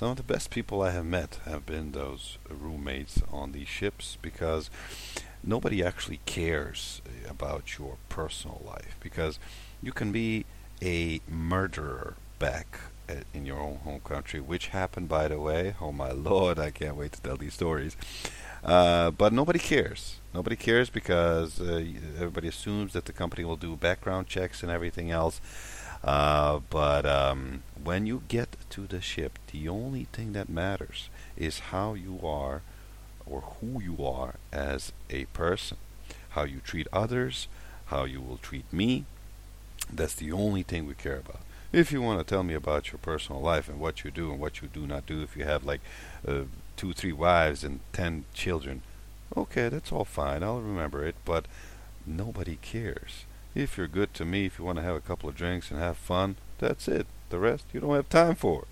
some of the best people I have met have been those roommates on these ships because nobody actually cares about your personal life because you can be a murderer back in your own home country, which happened, by the way. Oh my lord, I can't wait to tell these stories. Uh, but nobody cares. Nobody cares because uh, everybody assumes that the company will do background checks and everything else. Uh, but um, when you get to the ship, the only thing that matters is how you are or who you are as a person. How you treat others, how you will treat me. That's the only thing we care about. If you want to tell me about your personal life and what you do and what you do not do, if you have like uh, two, three wives and ten children, okay, that's all fine. I'll remember it, but nobody cares. If you're good to me, if you want to have a couple of drinks and have fun, that's it. The rest you don't have time for.